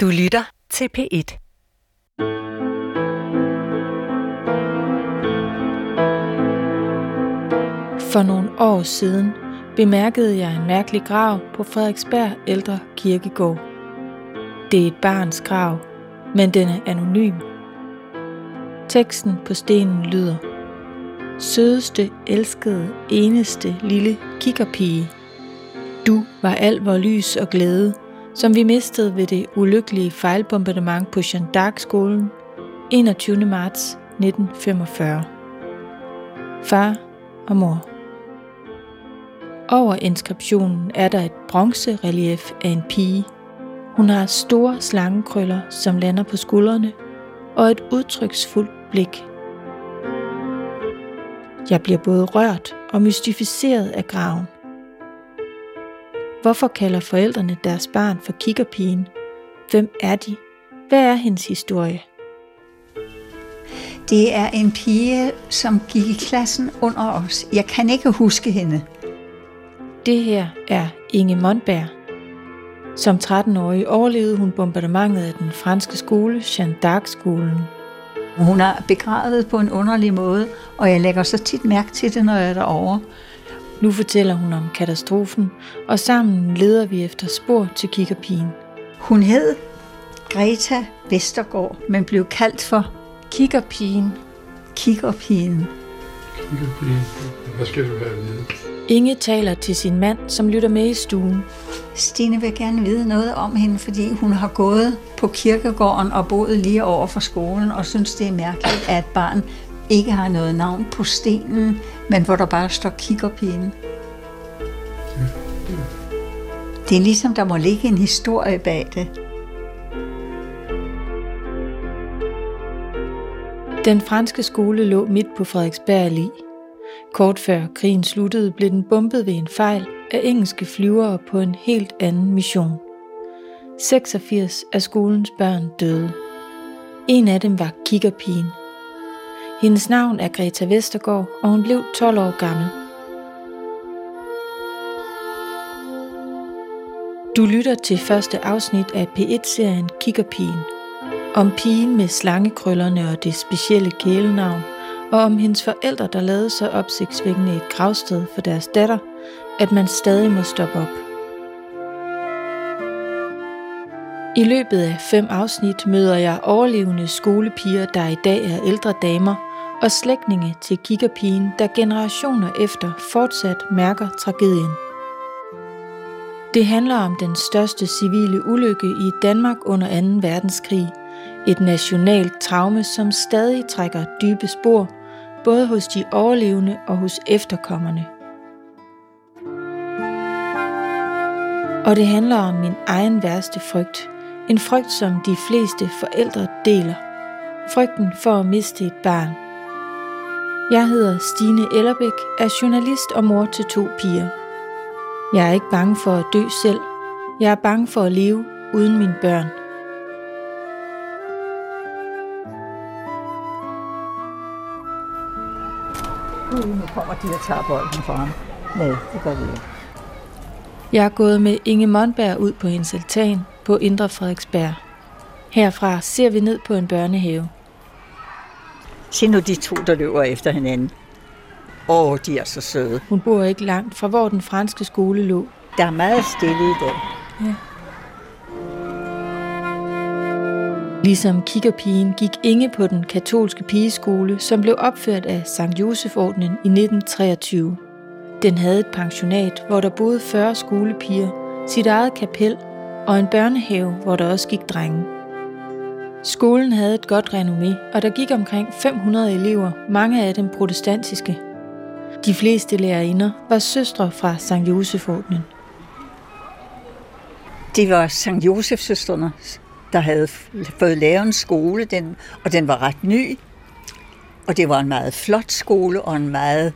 Du lytter til P1. For nogle år siden bemærkede jeg en mærkelig grav på Frederiksberg Ældre Kirkegård. Det er et barns grav, men den er anonym. Teksten på stenen lyder Sødeste, elskede, eneste lille kikkerpige. Du var al vor lys og glæde, som vi mistede ved det ulykkelige fejlbombardement på Jeanne d'Arc-skolen 21. marts 1945. Far og mor. Over inskriptionen er der et bronzerelief af en pige. Hun har store slangekrøller, som lander på skuldrene, og et udtryksfuldt blik. Jeg bliver både rørt og mystificeret af graven. Hvorfor kalder forældrene deres barn for kikkerpigen? Hvem er de? Hvad er hendes historie? Det er en pige, som gik i klassen under os. Jeg kan ikke huske hende. Det her er Inge Mondberg. Som 13-årig overlevede hun bombardementet af den franske skole, Jeanne d'Arc-skolen. Hun er begravet på en underlig måde, og jeg lægger så tit mærke til det, når jeg er derovre. Nu fortæller hun om katastrofen, og sammen leder vi efter spor til kikkerpigen. Hun hed Greta Vestergaard, men blev kaldt for Kikkerpigen. Kikkerpigen. Kikkerpigen. Hvad skal du have at vide? Inge taler til sin mand, som lytter med i stuen. Stine vil gerne vide noget om hende, fordi hun har gået på kirkegården og boet lige over for skolen, og synes, det er mærkeligt, at et barn ikke har noget navn på stenen, men hvor der bare står kikkerpigen. Det er ligesom, der må ligge en historie bag det. Den franske skole lå midt på Frederiksberg Allé. Kort før krigen sluttede, blev den bombet ved en fejl af engelske flyvere på en helt anden mission. 86 af skolens børn døde. En af dem var kikkerpigen. Hendes navn er Greta Vestergaard, og hun blev 12 år gammel. Du lytter til første afsnit af P1-serien Kikkerpigen. Om pigen med slangekrøllerne og det specielle kælenavn, og om hendes forældre, der lavede så opsigtsvækkende et gravsted for deres datter, at man stadig må stoppe op. I løbet af fem afsnit møder jeg overlevende skolepiger, der i dag er ældre damer, og slægtninge til kikkerpigen, der generationer efter fortsat mærker tragedien. Det handler om den største civile ulykke i Danmark under 2. verdenskrig. Et nationalt traume, som stadig trækker dybe spor, både hos de overlevende og hos efterkommerne. Og det handler om min egen værste frygt. En frygt, som de fleste forældre deler. Frygten for at miste et barn. Jeg hedder Stine Ellerbæk, er journalist og mor til to piger. Jeg er ikke bange for at dø selv. Jeg er bange for at leve uden mine børn. Nu kommer de og tager bolden fra ham. Nej, det gør vi ikke. Jeg er gået med Inge Mondberg ud på hendes altan på Indre Frederiksberg. Herfra ser vi ned på en børnehave. Se nu de to, der løber efter hinanden. Åh, oh, de er så søde. Hun bor ikke langt fra, hvor den franske skole lå. Der er meget stille i dag. Ja. Ligesom kikkerpigen gik Inge på den katolske pigeskole, som blev opført af Sankt Josefordenen i 1923. Den havde et pensionat, hvor der boede 40 skolepiger, sit eget kapel og en børnehave, hvor der også gik drenge. Skolen havde et godt renommé, og der gik omkring 500 elever, mange af dem protestantiske. De fleste lærerinder var søstre fra Sankt Josefordenen. Det var Sankt Josefsøstrene, der havde fået lavet en skole, den, og den var ret ny. Og det var en meget flot skole og en meget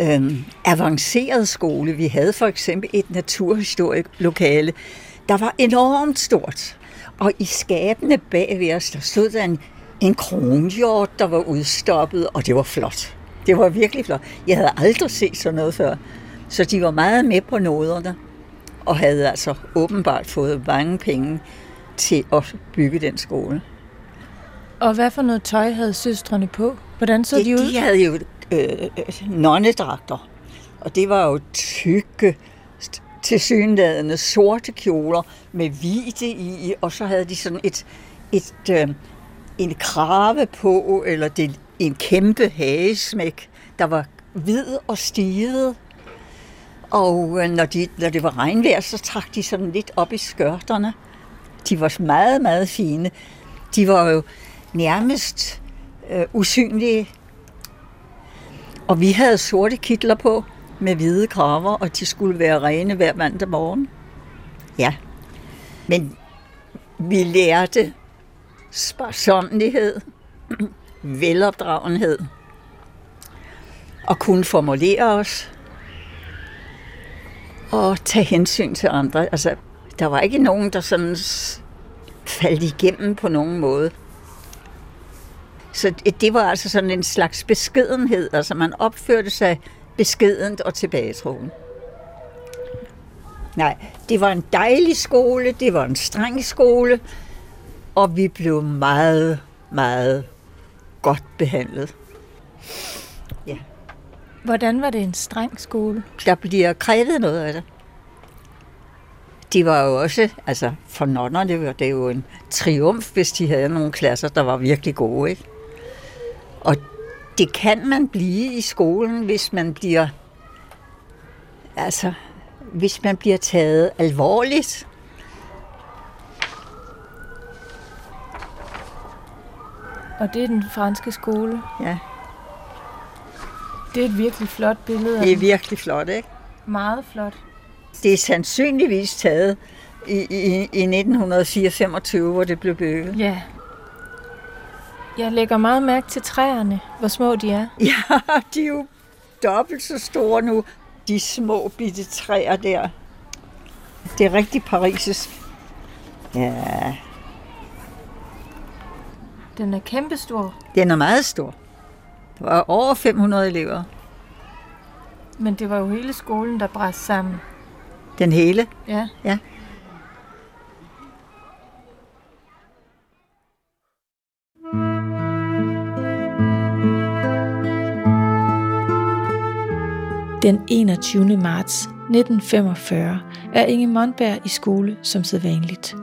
øhm, avanceret skole. Vi havde for eksempel et naturhistorisk lokale, der var enormt stort. Og i skabene bag ved os, der stod der en, en kronhjort, der var udstoppet, og det var flot. Det var virkelig flot. Jeg havde aldrig set sådan noget før. Så de var meget med på noderne, og havde altså åbenbart fået mange penge til at bygge den skole. Og hvad for noget tøj havde søstrene på? Hvordan så de, de ud? De havde jo øh, nonnedragter, og det var jo tykke, tilsyneladende sorte kjoler med hvide i, og så havde de sådan et, et øh, en krave på, eller det, en kæmpe hagesmæk, der var hvid og stiget. Og øh, når, de, når det var regnvejr, så trak de sådan lidt op i skørterne. De var meget, meget fine. De var jo nærmest øh, usynlige. Og vi havde sorte kitler på med hvide kraver, og de skulle være rene hver mandag morgen. Ja, men vi lærte sparsomlighed, velopdragenhed og kunne formulere os og tage hensyn til andre. Altså, der var ikke nogen, der sådan faldt igennem på nogen måde. Så det var altså sådan en slags beskedenhed. Altså man opførte sig beskedent og tilbagetroen. Nej, det var en dejlig skole, det var en streng skole, og vi blev meget, meget godt behandlet. Ja. Hvordan var det en streng skole? Der bliver krævet noget af det. De var jo også, altså for nonnerne var det jo en triumf, hvis de havde nogle klasser, der var virkelig gode. Ikke? Og det kan man blive i skolen, hvis man bliver, altså, hvis man bliver taget alvorligt. Og det er den franske skole. Ja. Det er et virkelig flot billede. Det er virkelig flot, ikke? Meget flot. Det er sandsynligvis taget i, i, i 1924, hvor det blev bygget. Ja. Jeg lægger meget mærke til træerne, hvor små de er. Ja, de er jo dobbelt så store nu, de små bitte træer der. Det er rigtig parisisk. Ja. Den er kæmpestor. Den er meget stor. Der var over 500 elever. Men det var jo hele skolen, der bræst sammen. Den hele? Ja. Ja. Den 21. marts 1945 er Inge Mondberg i skole som sædvanligt.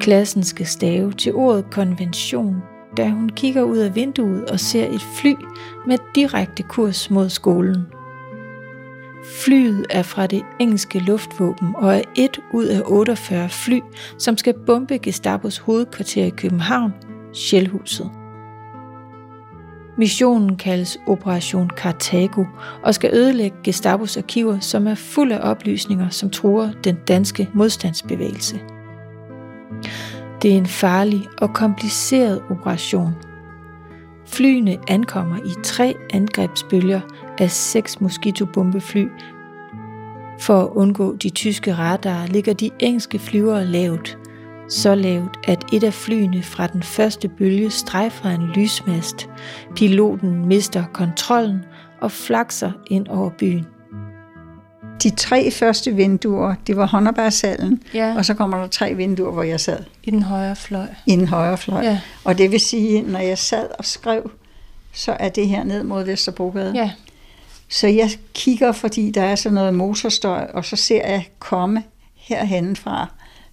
Klassen skal stave til ordet konvention, da hun kigger ud af vinduet og ser et fly med direkte kurs mod skolen. Flyet er fra det engelske luftvåben og er et ud af 48 fly, som skal bombe Gestapos hovedkvarter i København, Sjælhuset. Missionen kaldes Operation Cartago og skal ødelægge Gestapos arkiver, som er fulde af oplysninger, som truer den danske modstandsbevægelse. Det er en farlig og kompliceret operation. Flyene ankommer i tre angrebsbølger af seks Mosquito-bombefly. For at undgå de tyske radarer ligger de engelske flyvere lavt. Så lavt, at et af flyene fra den første bølge strejfer en lysmast. Piloten mister kontrollen og flakser ind over byen. De tre første vinduer, det var håndarbejdsalen, Ja. og så kommer der tre vinduer, hvor jeg sad I den højre fløj. i den højre fløj. Ja. Og det vil sige, når jeg sad og skrev, så er det her ned mod Vesterbrogade. Ja. Så jeg kigger, fordi der er sådan noget motorstøj, og så ser jeg komme herhen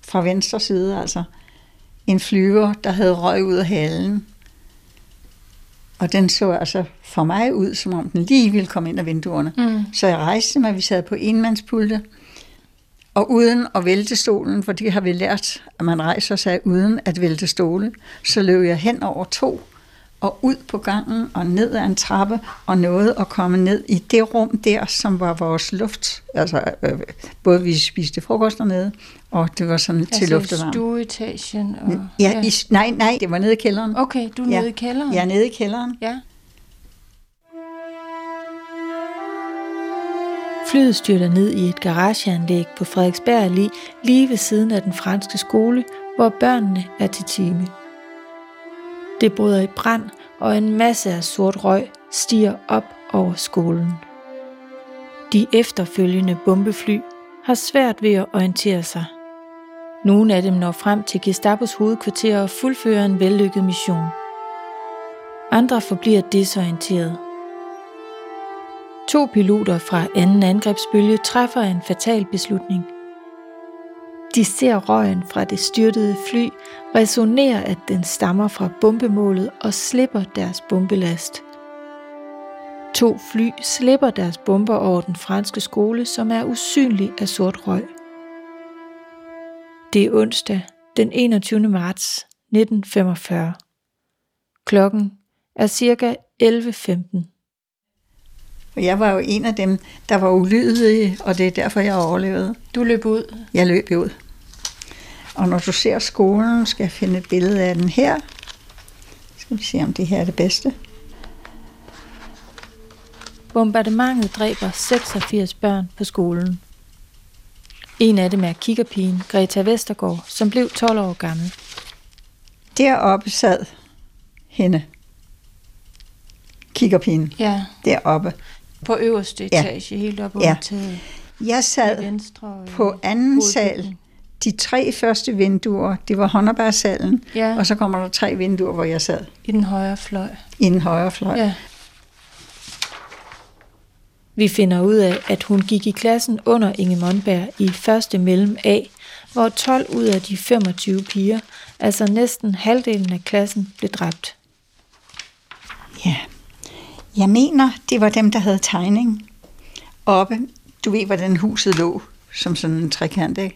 fra, venstre side, altså en flyver, der havde røg ud af halen. Og den så altså for mig ud, som om den lige ville komme ind af vinduerne. Mm. Så jeg rejste mig, vi sad på enmandspulte, og uden at vælte stolen, for det har vi lært, at man rejser sig uden at vælte stole, så løb jeg hen over to og ud på gangen og ned ad en trappe og nåede at komme ned i det rum der, som var vores luft. Altså øh, både vi spiste frokost dernede, og det var sådan til Altså luftevarme. stueetagen. Og, Ja, i, nej, nej, det var nede i kælderen. Okay, du er Ja. nede i kælderen? Jeg er nede i kælderen. Ja. Flyet styrter ned i et garageanlæg på Frederiksberg Allé, lige ved siden af den franske skole, hvor børnene er til time. Det bryder i brand, og en masse af sort røg stiger op over skolen. De efterfølgende bombefly har svært ved at orientere sig. Nogle af dem når frem til Gestapos hovedkvarter og fuldfører en vellykket mission. Andre forbliver desorienteret. To piloter fra anden angrebsbølge træffer en fatal beslutning. De ser røgen fra det styrtede fly, resonerer, at den stammer fra bombemålet og slipper deres bombelast. To fly slipper deres bomber over den franske skole, som er usynlig af sort røg. Det er onsdag den 21. marts 1945. Klokken er cirka 11.15. Og jeg var jo en af dem, der var ulydige, og det er derfor, jeg overlevede. Du løb ud. Jeg løb ud. Og når du ser skolen, skal jeg finde et billede af den her. Skal vi se, om det her er det bedste. Bombardementet dræber 86 børn på skolen. En af dem er kiggerpigen Greta Vestergaard, som blev 12 år gammel. Deroppe sad hende. Kiggerpigen. Ja, Deroppe. på øverste etage, ja. helt op Ja. taget. Jeg sad Venstre på anden sal. De tre første vinduer, det var håndarbejdsalen, Ja, og så kommer der tre vinduer, hvor jeg sad i den højre fløj. i den højre fløj. Ja. Vi finder ud af, at hun gik i klassen under Inge Monberg i første mellem A, hvor 12 ud af de 25 piger, altså næsten halvdelen af klassen, blev dræbt. Ja. Jeg mener, det var dem, der havde tegning oppe. Du ved, hvordan huset lå, som sådan en trekant, ikke?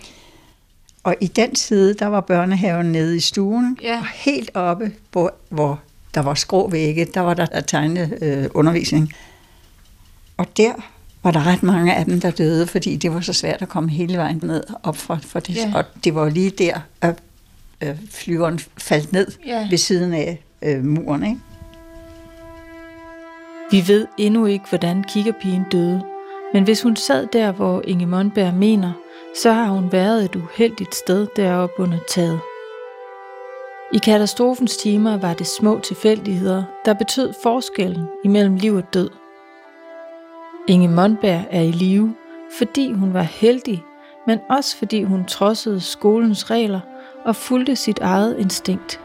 Og i den side, der var børnehaven nede i stuen, Ja. og helt oppe, hvor, hvor der var skrå vægge, der var der tegnet øh, undervisning. Og der var der ret mange af dem, der døde, fordi det var så svært at komme hele vejen ned op fra, fra det. Ja. Og det var lige der, at øh, flyveren faldt ned Ja. ved siden af øh, muren, ikke? Vi ved endnu ikke, hvordan kiggerpigen døde, men hvis hun sad der, hvor Inge Monberg mener, så har hun været et uheldigt sted deroppe under taget. I katastrofens timer var det små tilfældigheder, der betød forskellen imellem liv og død. Inge Mondberg er i live, fordi hun var heldig, men også fordi hun trodsede skolens regler og fulgte sit eget instinkt.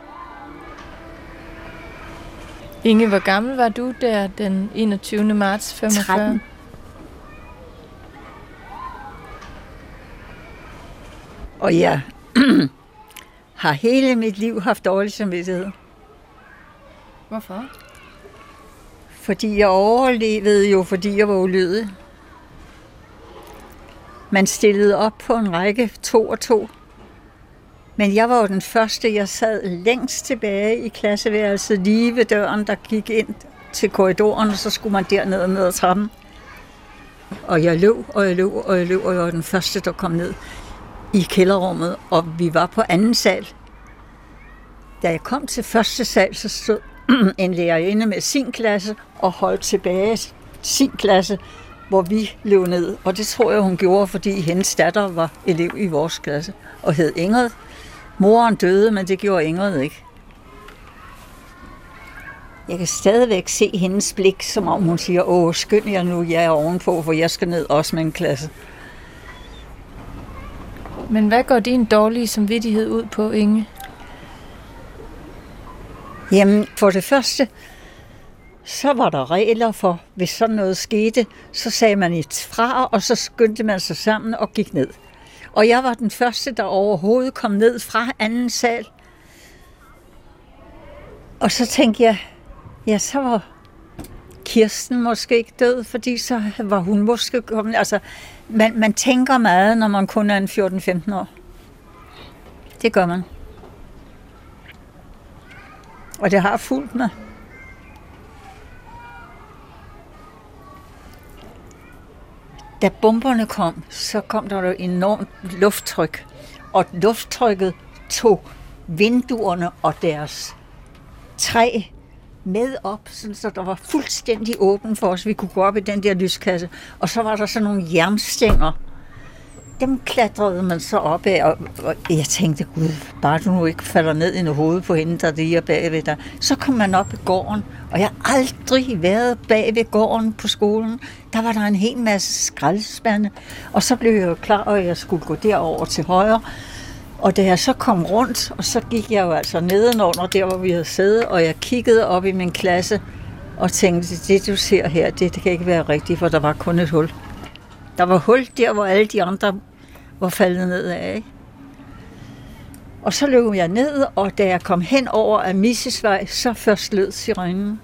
Inge, hvor gammel var du der den 21. marts 45? 13. Og jeg har hele mit liv haft dårlig samvittighed. Hvorfor? Fordi jeg overlevede jo, fordi jeg var ulydig. Man stillede op på en række to og to. Men jeg var jo den første, jeg sad længst tilbage i klasseværelset, lige ved døren, der gik ind til korridoren, og så skulle man derned og ned ad trappen. Og jeg løb, og jeg løb, og jeg løb, og jeg var den første, der kom ned i kælderrummet, og vi var på anden sal. Da jeg kom til første sal, så stod en lærerinde med sin klasse og holdt tilbage sin klasse, hvor vi løb ned. Og det tror jeg, hun gjorde, fordi hendes datter var elev i vores klasse og hed Ingrid. Moren døde, men det gjorde Ingrid ikke. Jeg kan stadigvæk se hendes blik, som om hun siger, åh, skynd jer nu, jeg er ovenpå, for jeg skal ned også med en klasse. Men hvad går din dårlige samvittighed ud på, Inge? Jamen, for det første, så var der regler for, hvis sådan noget skete, så sagde man et fra, og så skyndte man sig sammen og gik ned. Og jeg var den første, der overhovedet kom ned fra anden sal. Og så tænkte jeg, ja, så var Kirsten måske ikke død, fordi så var hun måske kommet. Altså, man, man tænker meget, når man kun er en 14-15 år. Det gør man. Og det har fulgt mig. Da bomberne kom, så kom der jo enormt lufttryk. Og lufttrykket tog vinduerne og deres træ med op, sådan så der var fuldstændig åben for os. Vi kunne gå op i den der lyskasse. Og så var der sådan nogle jernstænger. Dem klatrede man så op af, og, og jeg tænkte, gud, bare du nu ikke falder ned i noget hoved på hende, der lige er bagved dig. Så kom man op i gården, og jeg har aldrig været bag ved gården på skolen. Der var der en hel masse skraldespande, og så blev jeg jo klar, at jeg skulle gå derover til højre. Og da jeg så kom rundt, og så gik jeg jo altså nedenunder der, hvor vi havde siddet, og jeg kiggede op i min klasse og tænkte, det du ser her, det, det kan ikke være rigtigt, for der var kun et hul. Der var hul der, hvor alle de andre var faldet ned af. Ikke? Og så løb jeg ned, og da jeg kom hen over af Missesvej, så først lød sirenen.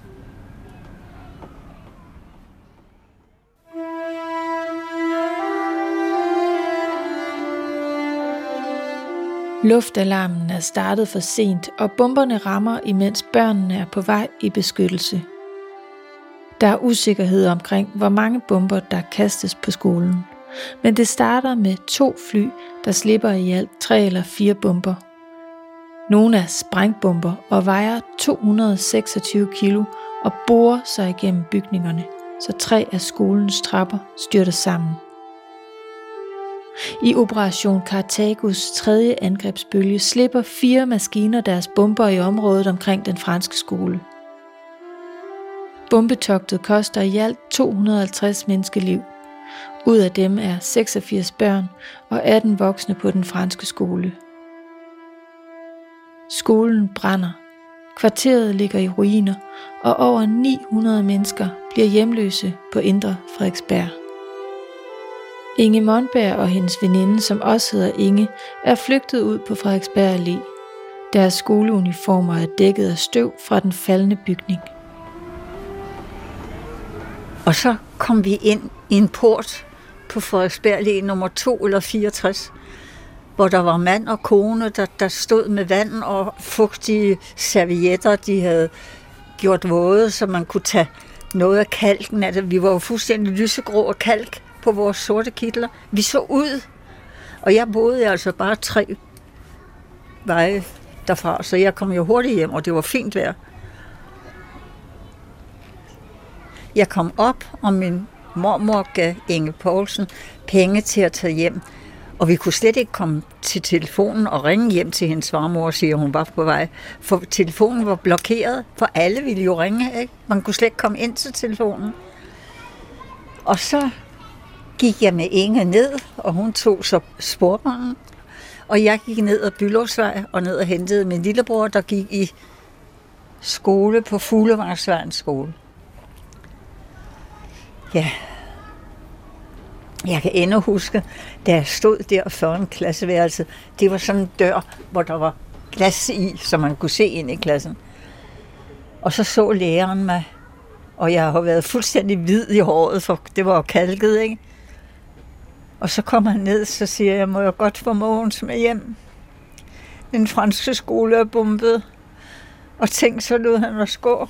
Luftalarmen er startet for sent, og bomberne rammer, imens børnene er på vej i beskyttelse. Der er usikkerhed omkring, hvor mange bomber, der kastes på skolen. Men det starter med to fly, der slipper i alt tre eller fire bomber. Nogle er sprængbomber og vejer 226 kilo og borer sig igennem bygningerne, så tre af skolens trapper styrter sammen. I Operation Cartagos tredje angrebsbølge slipper fire maskiner deres bomber i området omkring den franske skole. Bombetogtet koster i alt 250 menneskeliv. Ud af dem er 86 børn og 18 voksne på den franske skole. Skolen brænder. Kvarteret ligger i ruiner, og over 900 mennesker bliver hjemløse på Indre Frederiksberg. Inge Monberg og hendes veninde, som også hedder Inge, er flygtet ud på Frederiksberg Allé. Deres skoleuniformer er dækket af støv fra den faldende bygning. Og så kom vi ind i en port på Frederiksberg Allé nummer 2 eller 64, hvor der var mand og kone, der, der stod med vand og fugtige servietter, de havde gjort våde, så man kunne tage noget af kalken af. Vi var jo fuldstændig lysegrå og kalk på vores sorte kitler. Vi så ud, og jeg boede altså bare tre veje derfra, så jeg kom jo hurtigt hjem, og det var fint vejr. Jeg kom op, og min mormor gav Inge Poulsen penge til at tage hjem. Og vi kunne slet ikke komme til telefonen og ringe hjem til hendes farmor og sige, at hun var på vej. For telefonen var blokeret, for alle ville jo ringe. Ikke? Man kunne slet ikke komme ind til telefonen. Og så gik jeg med Inge ned, og hun tog så sporvognen. Og jeg gik ned ad Bylovsvej og ned og hentede min lillebror, der gik i skole på Fuglevangsvejens skole. Ja, jeg kan endnu huske, da jeg stod der foran klasseværelset, det var sådan en dør, hvor der var glas i, så man kunne se ind i klassen. Og så så læreren mig, og jeg har været fuldstændig hvid i håret, for det var kalket, ikke? Og så kommer han ned, så siger jeg, må jeg godt få Mogens med hjem. Den franske skole er bombet. Og tænk, så lød han og gå.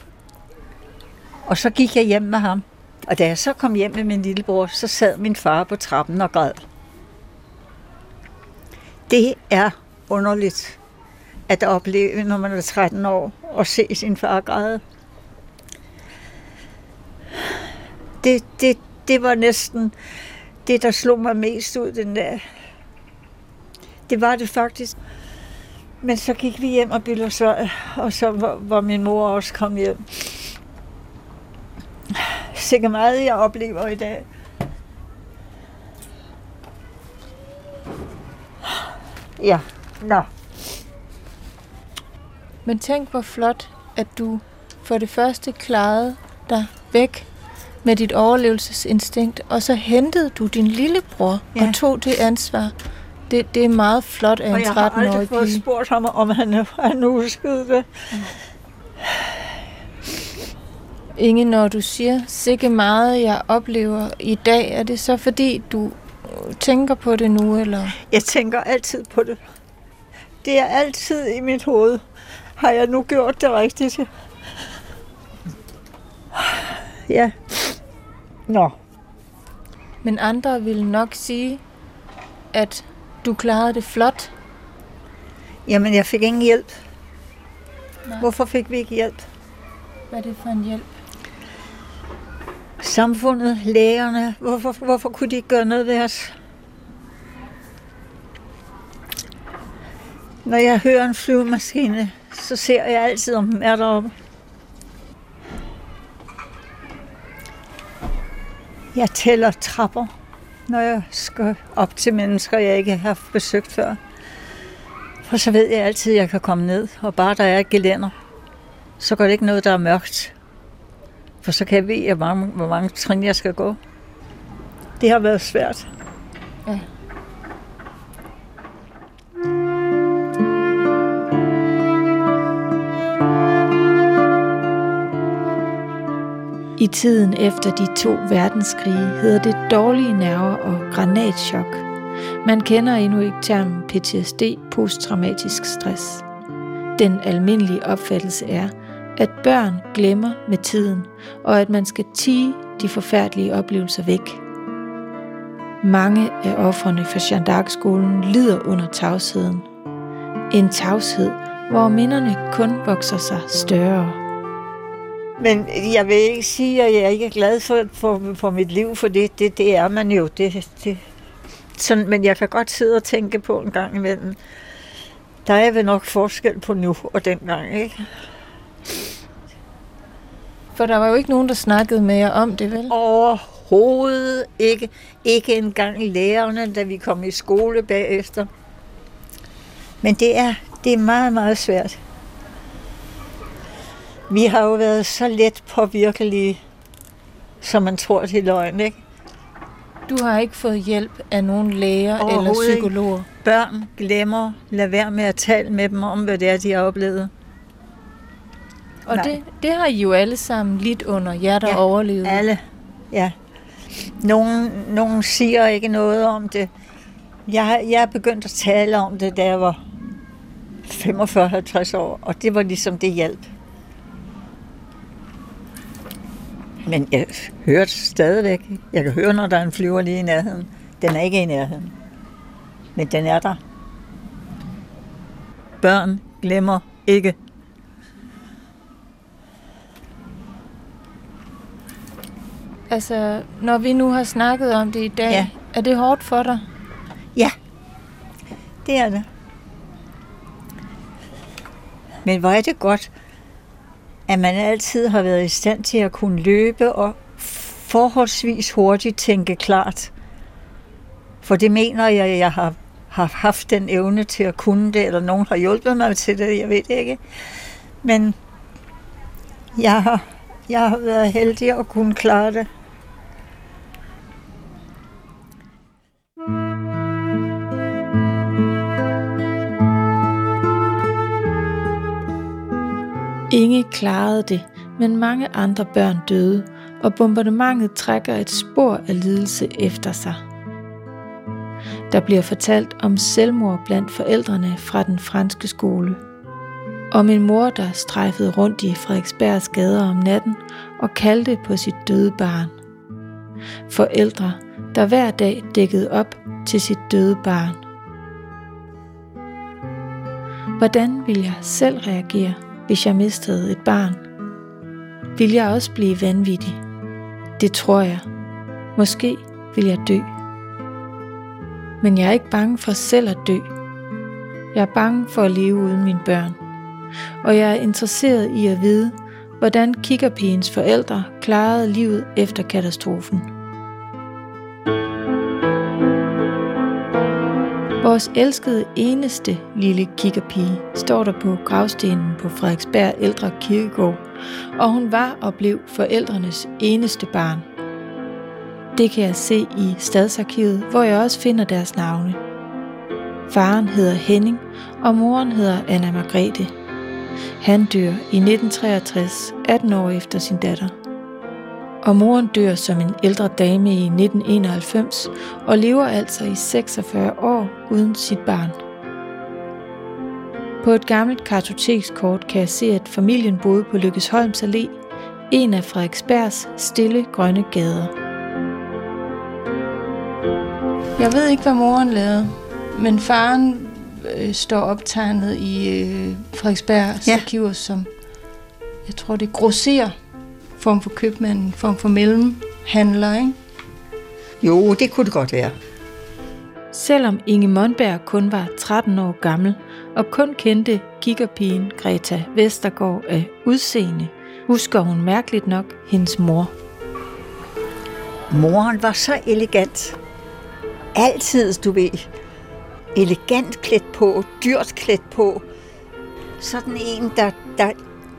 Og så gik jeg hjem med ham. Og da jeg så kom hjem med min lillebror, så sad min far på trappen og græd. Det er underligt at opleve, når man er 13 år, og se sin far græde. Det, det, det var næsten det, der slog mig mest ud den der. Det var det faktisk. Men så gik vi hjem og byldte så, og så var, var min mor også kom hjem. Sikkert meget, jeg oplever i dag. Ja, nå. Men tænk, hvor flot, at du for det første klarede dig væk med dit overlevelsesinstinkt, og så hentede du din lillebror ja. og tog det ansvar. Det, det er meget flot af en 13-årig pige. Og jeg har aldrig fået spurgt ham, om han, han huskede det. Inge, når du siger, sikke meget jeg oplever i dag, er det så fordi, du tænker på det nu, eller? Jeg tænker altid på det. Det er altid i mit hoved. Har jeg nu gjort det rigtigt? Ja. Nå. Men andre vil nok sige, at du klarede det flot. Jamen, jeg fik ingen hjælp. Nej. Hvorfor fik vi ikke hjælp? Hvad er det for en hjælp? Samfundet, lægerne, hvorfor, hvorfor kunne de ikke gøre noget ved os? Når jeg hører en flyvemaskine, så ser jeg altid, om den er deroppe. Jeg tæller trapper, når jeg skal op til mennesker, jeg ikke har besøgt før. For så ved jeg altid, at jeg kan komme ned, og bare der er et gelænder, så går det ikke noget, der er mørkt. For så kan jeg vide, hvor mange, hvor mange trin jeg skal gå. Det har været svært. Ja. I tiden efter de to verdenskrige hedder det dårlige nerver og granatschok. Man kender endnu ikke termen PTSD, posttraumatisk stress. Den almindelige opfattelse er, at børn glemmer med tiden, og at man skal tige de forfærdelige oplevelser væk. Mange af offrene for Jeanne d'Arc-skolen lider under tavsheden. En tavshed, hvor minderne kun vokser sig større. Men jeg vil ikke sige, at jeg ikke er glad for, for, for mit liv, for det, det, det er man jo. Det, det, sådan, men jeg kan godt sidde og tænke på en gang imellem. Der er vel nok forskel på nu og dengang, ikke? For der var jo ikke nogen, der snakkede med jer om det, vel? Overhovedet ikke. Ikke engang lærerne, da vi kom i skole bagefter. Men det er, det er meget, meget svært. Vi har jo været så let påvirkelige, som man tror til løgn, ikke? Du har ikke fået hjælp af nogen læger eller Overhovedet ikke. psykologer. Børn glemmer, lad være med at tale med dem om, hvad det er, de har oplevet. Og Nej. det, det har I jo alle sammen lidt under, jer der Ja, overlevede. Alle, ja. Nogen, nogen siger ikke noget om det. Jeg, jeg er begyndt at tale om det, da jeg var 45-50 år, og det var ligesom det hjælp. Men jeg hører det stadigvæk. Jeg kan høre, når der er en flyver lige i nærheden. Den er ikke i nærheden. Men den er der. Børn glemmer ikke. Altså, når vi nu har snakket om det i dag, Ja. er det hårdt for dig? Ja, det er det. Men hvor er det godt, at man altid har været i stand til at kunne løbe og forholdsvis hurtigt tænke klart. For det mener jeg, at jeg har, har haft den evne til at kunne det, eller nogen har hjulpet mig til det, jeg ved det ikke. Men jeg har, jeg har været heldig at kunne klare det. Inge klarede det, men mange andre børn døde, og bombardementet trækker et spor af lidelse efter sig. Der bliver fortalt om selvmord blandt forældrene fra den franske skole. Om en mor, der strejfede rundt i Frederiksbergs gader om natten og kaldte på sit døde barn. Forældre, der hver dag dækkede op til sit døde barn. Hvordan vil jeg selv reagere, hvis jeg mistede et barn? Vil jeg også blive vanvittig? Det tror jeg. Måske vil jeg dø. Men jeg er ikke bange for selv at dø. Jeg er bange for at leve uden mine børn. Og jeg er interesseret i at vide, hvordan kikkerpigens forældre klarede livet efter katastrofen. Vores elskede eneste lille kikkerpige står der på gravstenen på Frederiksberg Ældre Kirkegård, og hun var og blev forældrenes eneste barn. Det kan jeg se i Stadsarkivet, hvor jeg også finder deres navne. Faren hedder Henning, og moren hedder Anna Margrethe. Han dør i 1963, 18 år efter sin datter. Og moren dør som en ældre dame i 1991 og lever altså i 46 år uden sit barn. På et gammelt kartotekskort kan jeg se, at familien boede på Lykkesholms Allé, en af Frederiksbergs stille grønne gader. Jeg ved ikke, hvad moren lavede, men faren øh, står optegnet i øh, Frederiksbergs Ja. arkiver som, jeg tror det er grosser, form for købmanden, form for mellemhandler, ikke? Jo, det kunne det godt være. Selvom Inge Monberg kun var 13 år gammel og kun kendte kikkerpigen Greta Vestergaard af udseende, husker hun mærkeligt nok hendes mor. Moren var så elegant. Altid, du ved. elegant klædt på, dyrt klædt på. Sådan en, der, der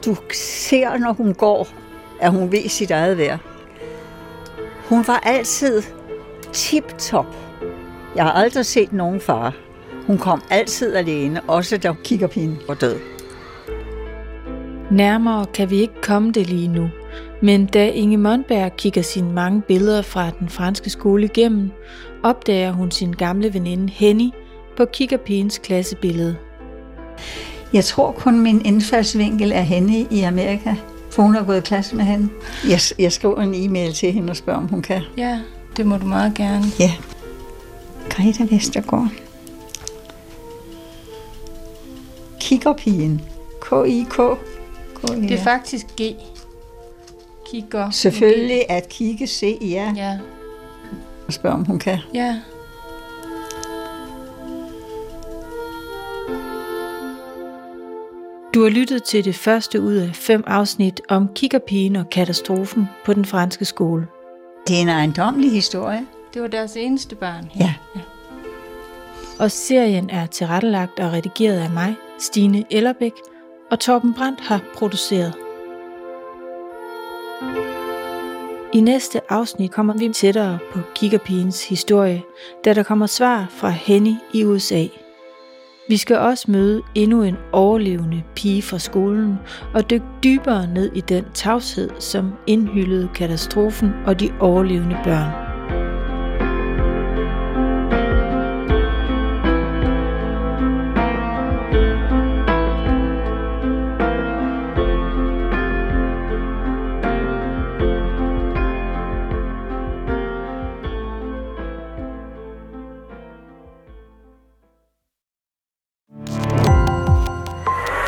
du ser, når hun går, at hun ved sit eget værd. Hun var altid tip-top. Jeg har aldrig set nogen far. Hun kom altid alene, også da kiggerpigen var død. Nærmere kan vi ikke komme det lige nu, men da Inge Mondberg kigger sine mange billeder fra den franske skole igennem, opdager hun sin gamle veninde Henny på kiggerpigens klassebillede. Jeg tror kun min indfaldsvinkel er hende i Amerika, for hun har gået i klasse med hende. Jeg, jeg skriver en e-mail til hende og spørger, om hun kan. Ja, det må du meget gerne. Ja. Greta Vestergaard. Kiggerpigen. K-I-K. Det er faktisk G. Kigger. Selvfølgelig at kigge, se, ja. Ja. Og spørge, om hun kan. Ja. Du har lyttet til det første ud af fem afsnit om kiggerpigen og katastrofen på den franske skole. Det er en ejendomlig historie. Det var deres eneste barn. Ja. ja. Og serien er tilrettelagt og redigeret af mig, Stine Ellerbæk, og Torben Brandt har produceret. I næste afsnit kommer vi tættere på kiggerpigens historie, da der kommer svar fra Henny i USA. Vi skal også møde endnu en overlevende pige fra skolen og dykke dybere ned i den tavshed, som indhyldede katastrofen og de overlevende børn.